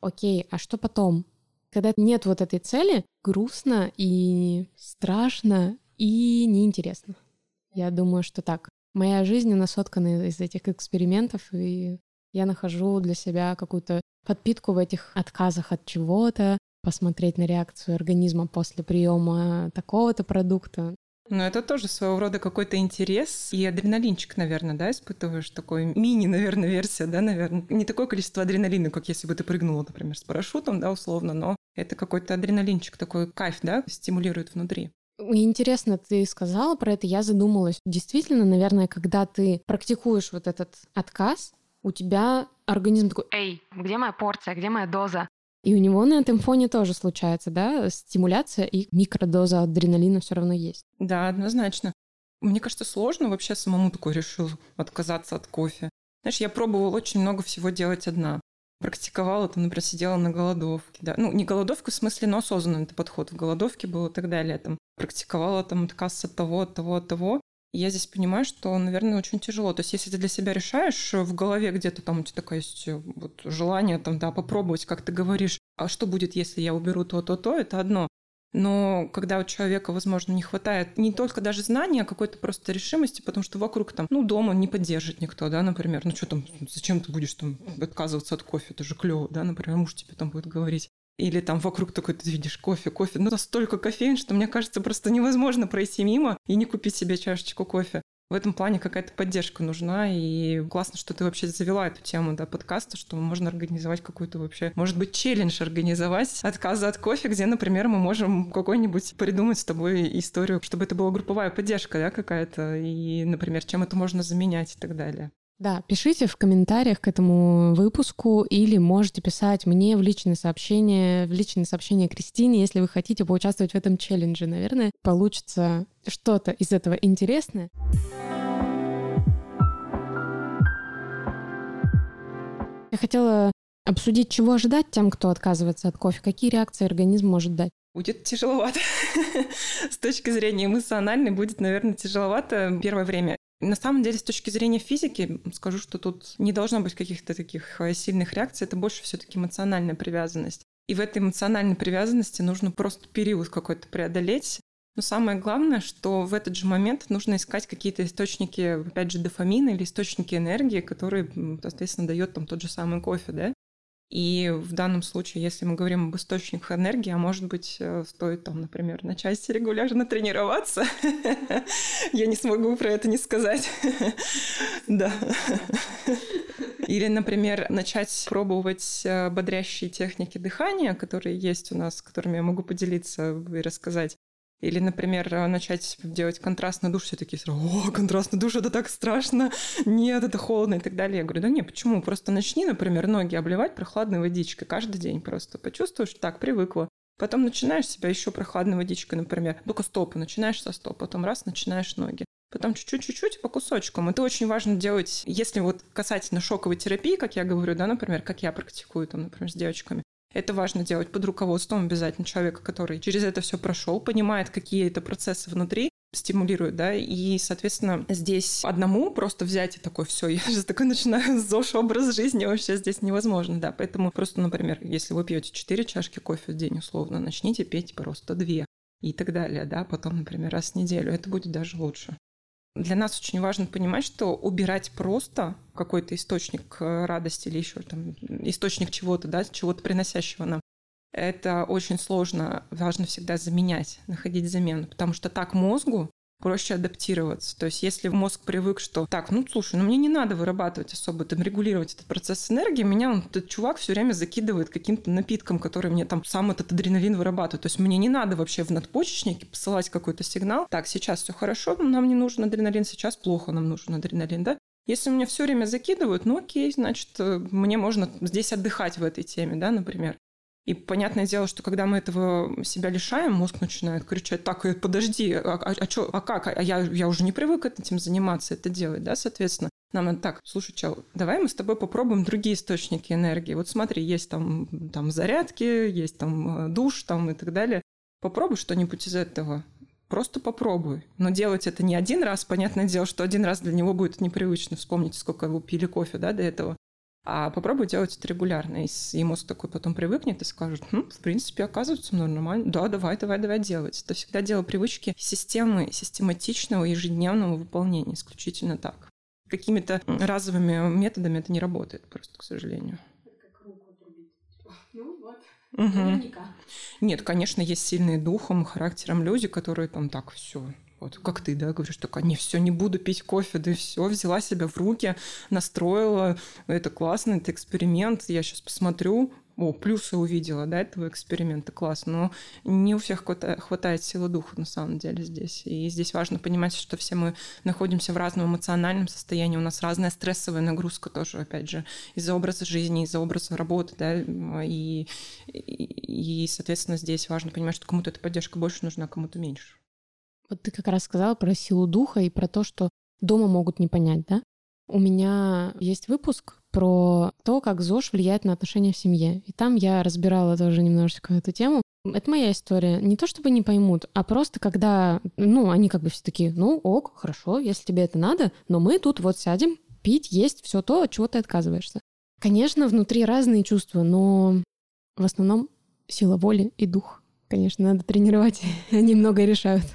окей, а что потом? Когда нет вот этой цели, грустно и страшно и неинтересно. Я думаю, что так. Моя жизнь, она соткана из этих экспериментов, и я нахожу для себя какую-то подпитку в этих отказах от чего-то, посмотреть на реакцию организма после приема такого-то продукта. Но это тоже своего рода какой-то интерес и адреналинчик, наверное, да, испытываешь такой мини, наверное, версия, да, наверное. Не такое количество адреналина, как если бы ты прыгнула, например, с парашютом, да, условно, но это какой-то адреналинчик, такой кайф, да, стимулирует внутри. Интересно, ты сказала про это, я задумалась. Действительно, наверное, когда ты практикуешь вот этот отказ, у тебя организм такой, эй, где моя порция, где моя доза? И у него на этом фоне тоже случается, да, стимуляция и микродоза адреналина все равно есть. Да, однозначно. Мне кажется, сложно вообще самому такой решил отказаться от кофе. Знаешь, я пробовала очень много всего делать одна. Практиковала, там, например, сидела на голодовке, да. Ну, не голодовка в смысле, но осознанный подход. В голодовке был и так далее. Там, практиковала там отказ от того, от того, от того я здесь понимаю, что, наверное, очень тяжело. То есть, если ты для себя решаешь в голове где-то там у тебя такое есть э, вот желание там, да, попробовать, как ты говоришь, а что будет, если я уберу то, то, то, это одно. Но когда у человека, возможно, не хватает не только даже знания, а какой-то просто решимости, потому что вокруг там, ну, дома не поддержит никто, да, например. Ну, что там, зачем ты будешь там отказываться от кофе, это же клево, да, например, муж тебе там будет говорить. Или там вокруг такой, ты видишь, кофе, кофе. Ну, столько кофеин, что мне кажется, просто невозможно пройти мимо и не купить себе чашечку кофе. В этом плане какая-то поддержка нужна, и классно, что ты вообще завела эту тему, да, подкаста, что можно организовать какой-то вообще, может быть, челлендж организовать отказа от кофе, где, например, мы можем какой-нибудь придумать с тобой историю, чтобы это была групповая поддержка, да, какая-то, и, например, чем это можно заменять и так далее. Да, пишите в комментариях к этому выпуску или можете писать мне в личные сообщения, в личные сообщения Кристине, если вы хотите поучаствовать в этом челлендже. Наверное, получится что-то из этого интересное. Я хотела обсудить, чего ожидать тем, кто отказывается от кофе, какие реакции организм может дать. Будет тяжеловато. [laughs] С точки зрения эмоциональной будет, наверное, тяжеловато первое время. На самом деле, с точки зрения физики, скажу, что тут не должно быть каких-то таких э, сильных реакций, это больше все-таки эмоциональная привязанность. И в этой эмоциональной привязанности нужно просто период какой-то преодолеть. Но самое главное, что в этот же момент нужно искать какие-то источники, опять же, дофамина или источники энергии, которые, соответственно, дает там тот же самый кофе, да? И в данном случае, если мы говорим об источниках энергии, а может быть, э, стоит там, например, начать регулярно тренироваться. [laughs] Я не смогу про это не сказать. [laughs] Да. Или, например, начать пробовать э, бодрящие техники дыхания, которые есть у нас, которыми я могу поделиться и рассказать. Или, например, начать делать контрастный душ, все такие сразу, о, контрастный душ, это так страшно, нет, это холодно и так далее. Я говорю, да нет, почему? Просто начни, например, ноги обливать прохладной водичкой каждый день просто. Почувствуешь, так, привыкла. Потом начинаешь себя еще прохладной водичкой, например, только стопы, начинаешь со стоп, потом раз, начинаешь ноги. Потом чуть-чуть-чуть по кусочкам. Это очень важно делать, если вот касательно шоковой терапии, как я говорю, да, например, как я практикую, там, например, с девочками. Это важно делать под руководством обязательно человека, который через это все прошел, понимает, какие это процессы внутри, стимулирует, да, и, соответственно, здесь одному просто взять и такой, все, я сейчас такой начинаю [laughs] ЗОЖ образ жизни, вообще здесь невозможно, да, поэтому просто, например, если вы пьете 4 чашки кофе в день условно, начните пить просто 2 и так далее, да, потом, например, раз в неделю, это будет даже лучше. Для нас очень важно понимать, что убирать просто какой-то источник э, радости или еще там источник чего-то, да, чего-то приносящего нам, это очень сложно. Важно всегда заменять, находить замену, потому что так мозгу проще адаптироваться. То есть если мозг привык, что так, ну слушай, ну мне не надо вырабатывать особо, там регулировать этот процесс энергии, меня он, этот чувак все время закидывает каким-то напитком, который мне там сам этот адреналин вырабатывает. То есть мне не надо вообще в надпочечнике посылать какой-то сигнал. Так, сейчас все хорошо, нам не нужен адреналин, сейчас плохо, нам нужен адреналин, да? Если меня все время закидывают, ну окей, значит, э, мне можно здесь отдыхать в этой теме, да, например. И понятное дело, что когда мы этого себя лишаем, мозг начинает кричать, так, э, подожди, а, а, а, чё, а как? А я, я уже не привык этим заниматься, это делать, да, соответственно. Нам надо так, слушай, чел, давай мы с тобой попробуем другие источники энергии. Вот смотри, есть там, там зарядки, есть там э, душ там и так далее. Попробуй что-нибудь из этого. Просто попробуй. Но делать это не один раз. Понятное дело, что один раз для него будет непривычно. Вспомните, сколько вы пили кофе да, до этого. А попробуй делать это регулярно. И мозг такой потом привыкнет и скажет, хм, в принципе, оказывается, нормально. Да, давай, давай, давай делать. Это всегда дело привычки системы, систематичного ежедневного выполнения. Исключительно так. Какими-то разовыми методами это не работает просто, к сожалению. Ну вот. Угу. Нет, конечно, есть сильные духом, характером люди, которые там так все Вот, как ты, да, говоришь, такая, не, все, не буду пить кофе, да и все, взяла себя в руки, настроила, это классно, это эксперимент, я сейчас посмотрю, о, плюсы увидела, да, этого эксперимента, класс. Но не у всех хватает силы духа, на самом деле, здесь. И здесь важно понимать, что все мы находимся в разном эмоциональном состоянии, у нас разная стрессовая нагрузка тоже, опять же, из-за образа жизни, из-за образа работы, да, и, и, и, соответственно, здесь важно понимать, что кому-то эта поддержка больше нужна, кому-то меньше. Вот ты как раз сказала про силу духа и про то, что дома могут не понять, да? У меня есть выпуск про то, как ЗОЖ влияет на отношения в семье. И там я разбирала тоже немножечко эту тему. Это моя история. Не то чтобы не поймут, а просто когда, ну, они как бы все такие, ну, ок, хорошо, если тебе это надо, но мы тут вот сядем, пить, есть все то, от чего ты отказываешься. Конечно, внутри разные чувства, но в основном сила воли и дух. Конечно, надо тренировать, [laughs] они многое решают.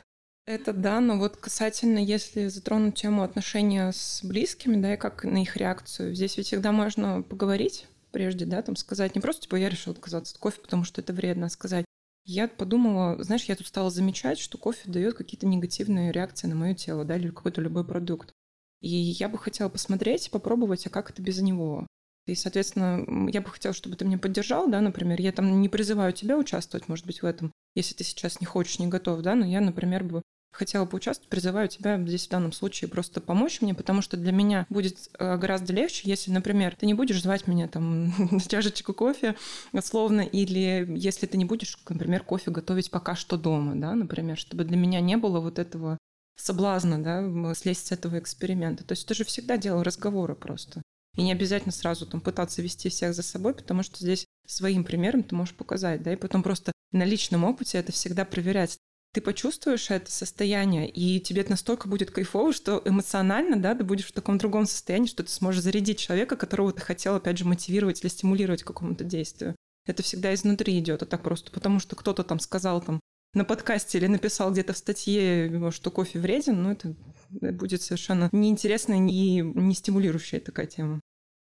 Это да, но вот касательно, если затронуть тему отношения с близкими, да, и как на их реакцию, здесь ведь всегда можно поговорить прежде, да, там сказать не просто, типа, я решил отказаться от кофе, потому что это вредно, а сказать, я подумала, знаешь, я тут стала замечать, что кофе дает какие-то негативные реакции на мое тело, да, или какой-то любой продукт. И я бы хотела посмотреть, попробовать, а как это без него. И, соответственно, я бы хотела, чтобы ты меня поддержал, да, например. Я там не призываю тебя участвовать, может быть, в этом, если ты сейчас не хочешь, не готов, да, но я, например, бы хотела поучаствовать, призываю тебя здесь в данном случае просто помочь мне, потому что для меня будет э, гораздо легче, если, например, ты не будешь звать меня там [laughs] на чашечку кофе, условно, или если ты не будешь, например, кофе готовить пока что дома, да, например, чтобы для меня не было вот этого соблазна, да, слезть с этого эксперимента. То есть это же всегда дело разговора просто. И не обязательно сразу там пытаться вести всех за собой, потому что здесь своим примером ты можешь показать, да, и потом просто на личном опыте это всегда проверять ты почувствуешь это состояние, и тебе это настолько будет кайфово, что эмоционально, да, ты будешь в таком другом состоянии, что ты сможешь зарядить человека, которого ты хотел, опять же, мотивировать или стимулировать к какому-то действию. Это всегда изнутри идет, а так просто потому, что кто-то там сказал там на подкасте или написал где-то в статье, что кофе вреден, ну это будет совершенно неинтересная и не стимулирующая такая тема.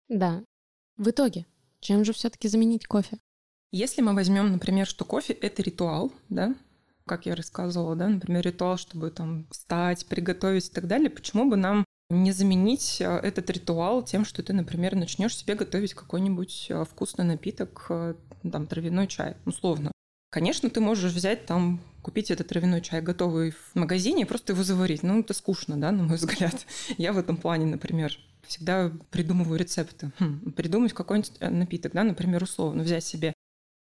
Да. В итоге, чем же все-таки заменить кофе? Если мы возьмем, например, что кофе это ритуал, да, как я рассказывала, да, например, ритуал, чтобы там встать, приготовить и так далее, почему бы нам не заменить э, этот ритуал тем, что ты, например, начнешь себе готовить какой-нибудь э, вкусный напиток, э, там, травяной чай, условно. Конечно, ты можешь взять там, купить этот травяной чай готовый в магазине и просто его заварить. Ну, это скучно, да, на мой [laughs] взгляд. Я в этом плане, например, всегда придумываю рецепты. Хм, придумать какой-нибудь напиток, да, например, условно, взять себе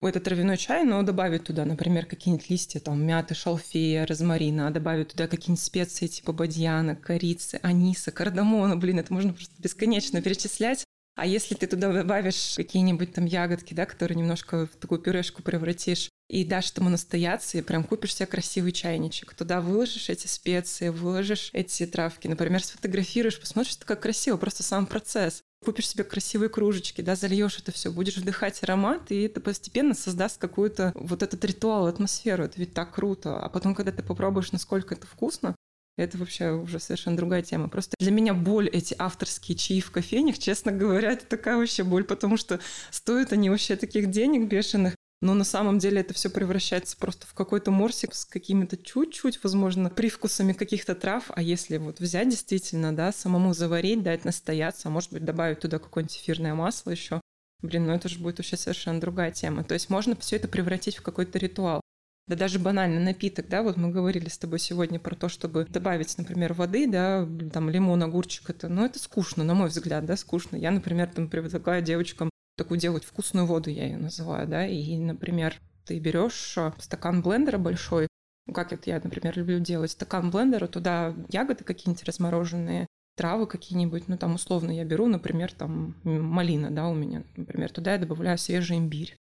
этот травяной чай, но добавить туда, например, какие-нибудь листья, там, мяты, шалфея, розмарина, а добавить туда какие-нибудь специи типа бадьяна, корицы, аниса, кардамона, блин, это можно просто бесконечно перечислять. А если ты туда добавишь какие-нибудь там ягодки, да, которые немножко в такую пюрешку превратишь, и дашь этому настояться, и прям купишь себе красивый чайничек. Туда выложишь эти специи, выложишь эти травки, например, сфотографируешь, посмотришь, это как красиво, просто сам процесс купишь себе красивые кружечки, да, зальешь это все, будешь вдыхать аромат, и это постепенно создаст какую-то вот этот ритуал, атмосферу. Это ведь так круто. А потом, когда ты попробуешь, насколько это вкусно, это вообще уже совершенно другая тема. Просто для меня боль эти авторские чаи в кофейнях, честно говоря, это такая вообще боль, потому что стоят они вообще таких денег бешеных но на самом деле это все превращается просто в какой-то морсик с какими-то чуть-чуть, возможно, привкусами каких-то трав. А если вот взять действительно, да, самому заварить, дать настояться, а может быть добавить туда какое-нибудь эфирное масло еще, блин, ну это же будет вообще совершенно другая тема. То есть можно все это превратить в какой-то ритуал. Да даже банальный напиток, да, вот мы говорили с тобой сегодня про то, чтобы добавить, например, воды, да, там лимон, огурчик, это, ну это скучно, на мой взгляд, да, скучно. Я, например, там предлагаю девочкам такую делать вкусную воду, я ее называю, да, и, например, ты берешь а, стакан блендера большой, ну, как это я, например, люблю делать, стакан блендера, туда ягоды какие-нибудь размороженные, травы какие-нибудь, ну, там, условно, я беру, например, там, малина, да, у меня, например, туда я добавляю свежий имбирь,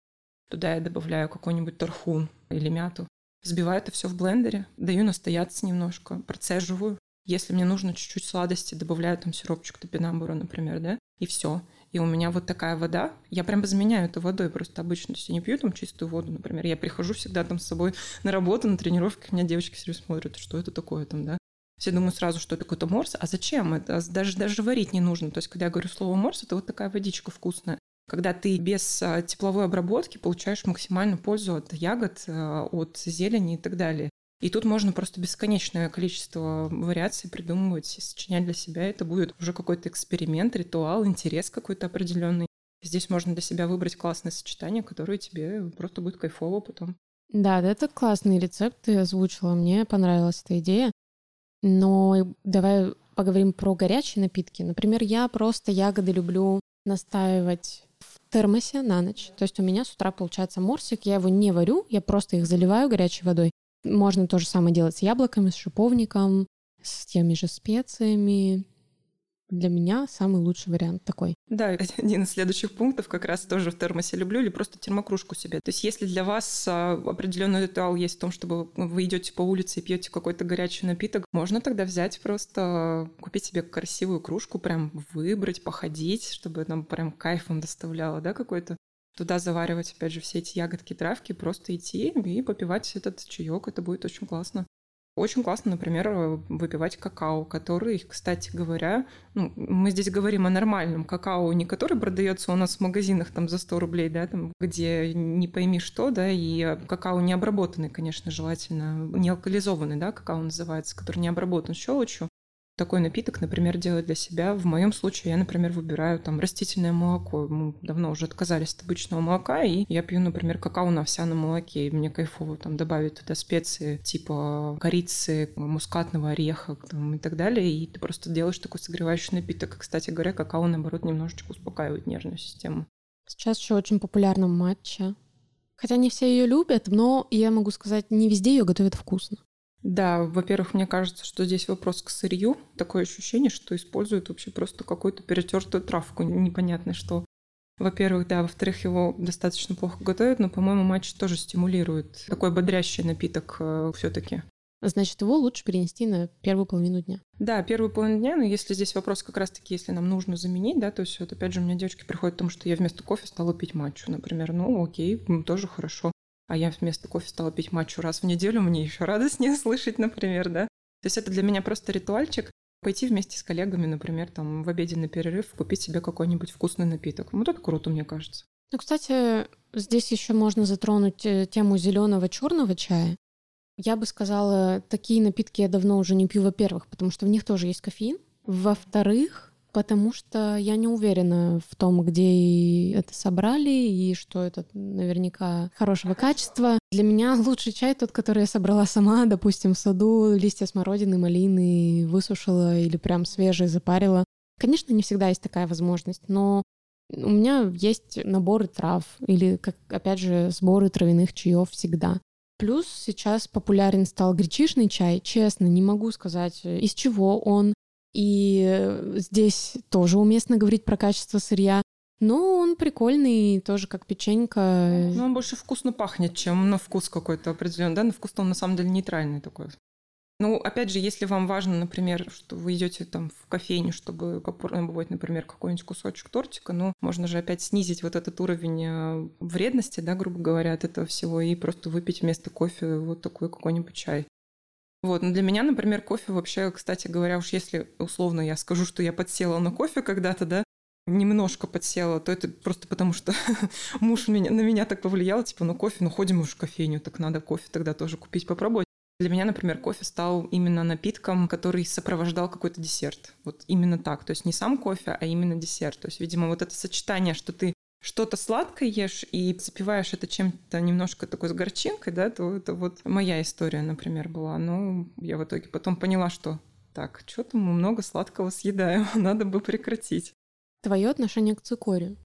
туда я добавляю какой-нибудь тархун или мяту, взбиваю это все в блендере, даю настояться немножко, процеживаю, если мне нужно чуть-чуть сладости, добавляю там сиропчик топинамбура, например, да, и все и у меня вот такая вода, я прям заменяю эту водой просто обычно, то есть я не пью там чистую воду, например, я прихожу всегда там с собой на работу, на тренировках, меня девочки все смотрят, что это такое там, да, все думают сразу, что это какой-то морс, а зачем это? Даже, даже варить не нужно. То есть, когда я говорю слово морс, это вот такая водичка вкусная. Когда ты без а, тепловой обработки получаешь максимальную пользу от ягод, а, от зелени и так далее. И тут можно просто бесконечное количество вариаций придумывать сочинять для себя. Это будет уже какой-то эксперимент, ритуал, интерес какой-то определенный. Здесь можно для себя выбрать классное сочетание, которое тебе просто будет кайфово потом. Да, это классный рецепт ты озвучила. Мне понравилась эта идея. Но давай поговорим про горячие напитки. Например, я просто ягоды люблю настаивать в термосе на ночь. То есть у меня с утра получается морсик, я его не варю, я просто их заливаю горячей водой. Можно то же самое делать с яблоками, с шиповником, с теми же специями для меня самый лучший вариант такой. Да, [laughs] один из следующих пунктов как раз тоже в термосе люблю или просто термокружку себе. То есть если для вас а, определенный ритуал есть в том, чтобы вы идете по улице и пьете какой-то горячий напиток, можно тогда взять просто купить себе красивую кружку, прям выбрать, походить, чтобы нам прям кайфом доставляло, да, какой-то туда заваривать, опять же, все эти ягодки, травки, просто идти и попивать этот чаек. Это будет очень классно. Очень классно, например, выпивать какао, который, кстати говоря, ну, мы здесь говорим о нормальном какао, не который продается у нас в магазинах там за 100 рублей, да, там, где не пойми что, да, и какао не обработанный, конечно, желательно, не алкализованный, да, какао называется, который не обработан щелочью такой напиток, например, делать для себя. В моем случае я, например, выбираю там растительное молоко. Мы давно уже отказались от обычного молока, и я пью, например, какао на овсяном молоке. И мне кайфово там добавить туда специи типа корицы, мускатного ореха там, и так далее. И ты просто делаешь такой согревающий напиток. Кстати говоря, какао, наоборот, немножечко успокаивает нервную систему. Сейчас еще очень популярна матча. Хотя не все ее любят, но я могу сказать, не везде ее готовят вкусно. Да, во-первых, мне кажется, что здесь вопрос к сырью. Такое ощущение, что используют вообще просто какую-то перетертую травку, непонятно что. Во-первых, да, во-вторых, его достаточно плохо готовят, но, по-моему, матч тоже стимулирует такой бодрящий напиток э, все-таки. Значит, его лучше перенести на первую половину дня. Да, первую половину дня, но если здесь вопрос как раз-таки, если нам нужно заменить, да, то есть вот опять же у меня девочки приходят к тому, что я вместо кофе стала пить матчу, например. Ну, окей, тоже хорошо а я вместо кофе стала пить матчу раз в неделю, мне еще радостнее [laughs] слышать, например, да. То есть это для меня просто ритуальчик, пойти вместе с коллегами, например, там в обеденный перерыв купить себе какой-нибудь вкусный напиток. Вот это круто, мне кажется. Ну, кстати, здесь еще можно затронуть э, тему зеленого черного чая. Я бы сказала, такие напитки я давно уже не пью, во-первых, потому что в них тоже есть кофеин. Во-вторых, Потому что я не уверена в том, где это собрали и что это наверняка хорошего качества. Для меня лучший чай тот, который я собрала сама, допустим, в саду, листья смородины, малины высушила или прям свежие запарила. Конечно, не всегда есть такая возможность, но у меня есть наборы трав или, как, опять же, сборы травяных чаев всегда. Плюс сейчас популярен стал гречишный чай. Честно, не могу сказать, из чего он, и здесь тоже уместно говорить про качество сырья. Но он прикольный, тоже как печенька. Ну, он больше вкусно пахнет, чем на вкус какой-то определенный. Да, на вкус он на самом деле нейтральный такой. Ну, опять же, если вам важно, например, что вы идете там в кофейню, чтобы попробовать, например, какой-нибудь кусочек тортика, ну, можно же опять снизить вот этот уровень э, вредности, да, грубо говоря, от этого всего, и просто выпить вместо кофе вот такой какой-нибудь чай. Вот, но для меня, например, кофе вообще, кстати говоря, уж если условно я скажу, что я подсела на кофе когда-то, да, немножко подсела, то это просто потому, что [laughs] муж меня, на меня так повлиял, типа, ну кофе, ну ходим уже в кофейню, так надо кофе тогда тоже купить, попробовать. Для меня, например, кофе стал именно напитком, который сопровождал какой-то десерт. Вот именно так. То есть не сам кофе, а именно десерт. То есть, видимо, вот это сочетание, что ты что-то сладкое ешь и запиваешь это чем-то немножко такой с горчинкой, да, то это вот моя история, например, была. Но я в итоге потом поняла, что так, что-то мы много сладкого съедаем, [laughs] надо бы прекратить. Твое отношение к цикоре?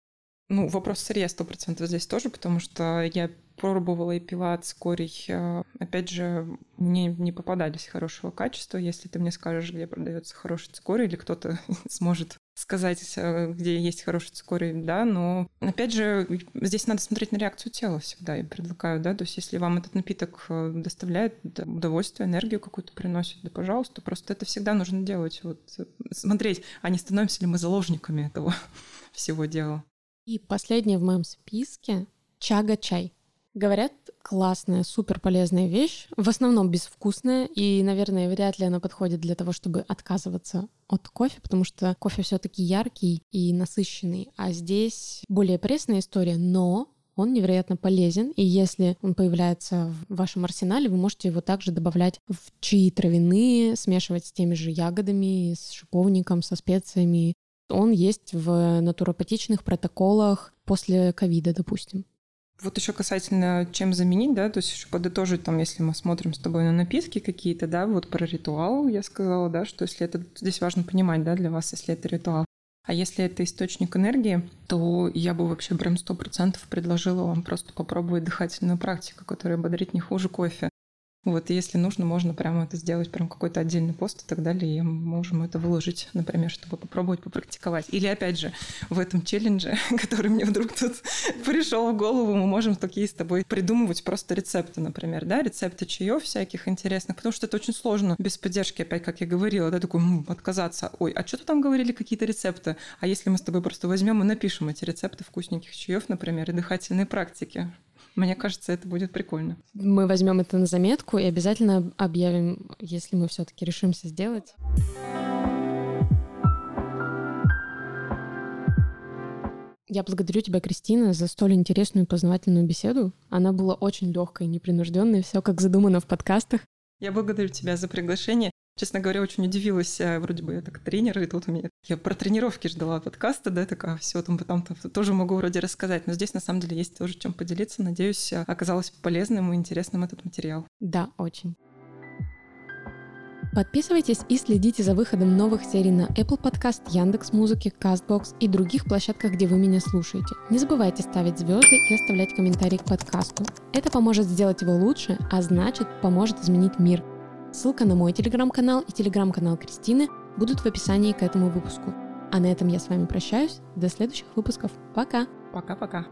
Ну, вопрос сырья сто процентов здесь тоже, потому что я пробовала и пила цикорий. Э, опять же, мне не попадались хорошего качества. Если ты мне скажешь, где продается хороший цикорий, или кто-то [laughs] сможет сказать, э, где есть хороший цикорий, да, но опять же, здесь надо смотреть на реакцию тела всегда, я предлагаю, да, то есть если вам этот напиток э, доставляет удовольствие, энергию какую-то приносит, да, пожалуйста, просто это всегда нужно делать, вот, смотреть, а не становимся ли мы заложниками этого [laughs] всего дела. И последнее в моем списке — чага-чай. Говорят, классная, супер полезная вещь, в основном безвкусная, и, наверное, вряд ли она подходит для того, чтобы отказываться от кофе, потому что кофе все-таки яркий и насыщенный, а здесь более пресная история, но Он невероятно полезен, и если он появляется в вашем арсенале, вы можете его также добавлять в чаи травяные, смешивать с теми же ягодами, с шиповником, со специями. Он есть в натуропатичных протоколах после ковида, допустим. Вот еще касательно чем заменить, да, то есть еще подытожить, там, если мы смотрим с тобой на напитки какие-то, да, вот про ритуал я сказала, да, что если это, здесь важно понимать, да, для вас, если это ритуал. А если это источник энергии, то я бы вообще прям сто процентов предложила вам просто попробовать дыхательную практику, которая бодрит не хуже кофе. Вот, если нужно, можно прямо это сделать, прям какой-то отдельный пост и так далее, и можем это выложить, например, чтобы попробовать попрактиковать. Или, опять же, в этом челлендже, [laughs] который мне вдруг тут [laughs] пришел в голову, мы можем такие с тобой придумывать просто рецепты, например, да, рецепты чаев всяких интересных, потому что это очень сложно без поддержки, опять, как я говорила, да, такой, м-м, отказаться. Ой, а что-то там говорили какие-то рецепты? А если мы с тобой просто возьмем и напишем эти рецепты вкусненьких чаев, например, и дыхательные практики, мне кажется, это будет прикольно. Мы возьмем это на заметку и обязательно объявим, если мы все-таки решимся сделать. Я благодарю тебя, Кристина, за столь интересную и познавательную беседу. Она была очень легкой, непринужденной, все как задумано в подкастах. Я благодарю тебя за приглашение. Честно говоря, очень удивилась. Э, вроде бы я так тренер, и тут у меня... Я про тренировки ждала подкаста, да, такая, все, там потом -то тоже могу вроде рассказать. Но здесь на самом деле есть тоже чем поделиться. Надеюсь, э, оказалось полезным и интересным этот материал. Да, очень. Подписывайтесь и следите за выходом новых серий на Apple Podcast, Яндекс Музыки, Castbox и других площадках, где вы меня слушаете. Не забывайте ставить звезды и оставлять комментарии к подкасту. Это поможет сделать его лучше, а значит, поможет изменить мир – Ссылка на мой телеграм-канал и телеграм-канал Кристины будут в описании к этому выпуску. А на этом я с вами прощаюсь. До следующих выпусков. Пока! Пока-пока.